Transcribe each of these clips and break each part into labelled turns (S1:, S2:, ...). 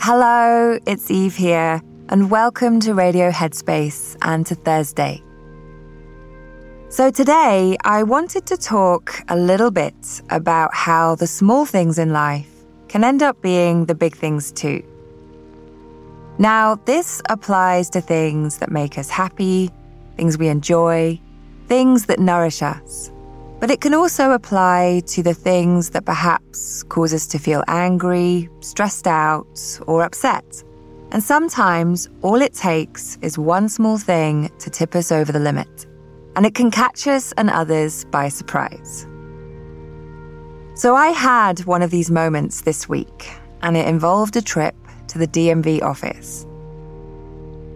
S1: Hello, it's Eve here, and welcome to Radio Headspace and to Thursday. So, today I wanted to talk a little bit about how the small things in life can end up being the big things too. Now, this applies to things that make us happy, things we enjoy, things that nourish us. But it can also apply to the things that perhaps cause us to feel angry, stressed out, or upset. And sometimes all it takes is one small thing to tip us over the limit. And it can catch us and others by surprise. So I had one of these moments this week, and it involved a trip to the DMV office.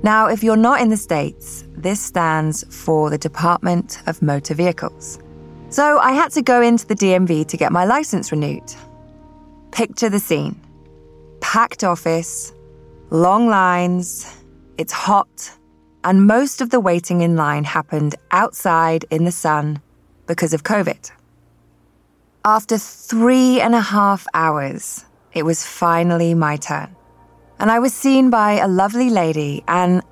S1: Now, if you're not in the States, this stands for the Department of Motor Vehicles. So I had to go into the DMV to get my license renewed. Picture the scene packed office, long lines, it's hot, and most of the waiting in line happened outside in the sun because of COVID. After three and a half hours, it was finally my turn. And I was seen by a lovely lady, and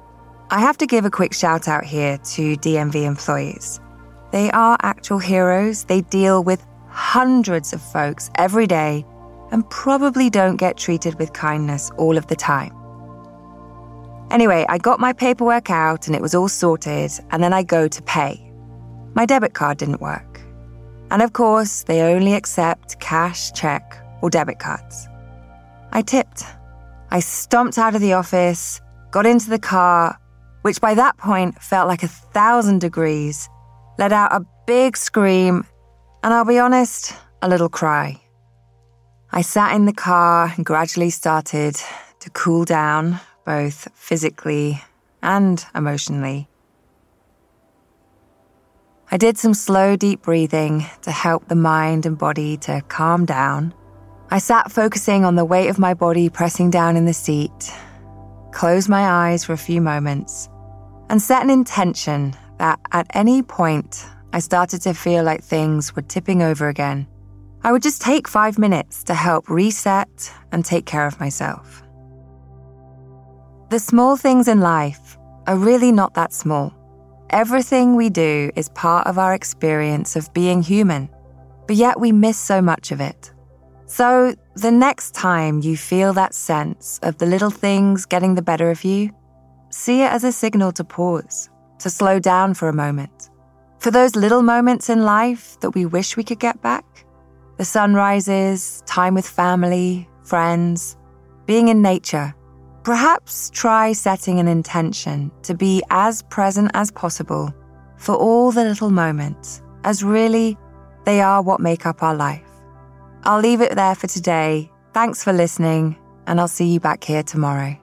S1: I have to give a quick shout out here to DMV employees. They are actual heroes. They deal with hundreds of folks every day and probably don't get treated with kindness all of the time. Anyway, I got my paperwork out and it was all sorted, and then I go to pay. My debit card didn't work. And of course, they only accept cash, check, or debit cards. I tipped. I stomped out of the office, got into the car, which by that point felt like a thousand degrees, let out a big scream, and I'll be honest, a little cry. I sat in the car and gradually started to cool down, both physically and emotionally. I did some slow, deep breathing to help the mind and body to calm down. I sat focusing on the weight of my body pressing down in the seat, closed my eyes for a few moments, and set an intention that at any point I started to feel like things were tipping over again. I would just take five minutes to help reset and take care of myself. The small things in life are really not that small. Everything we do is part of our experience of being human, but yet we miss so much of it. So, the next time you feel that sense of the little things getting the better of you, see it as a signal to pause, to slow down for a moment. For those little moments in life that we wish we could get back the sunrises, time with family, friends, being in nature. Perhaps try setting an intention to be as present as possible for all the little moments, as really they are what make up our life. I'll leave it there for today. Thanks for listening, and I'll see you back here tomorrow.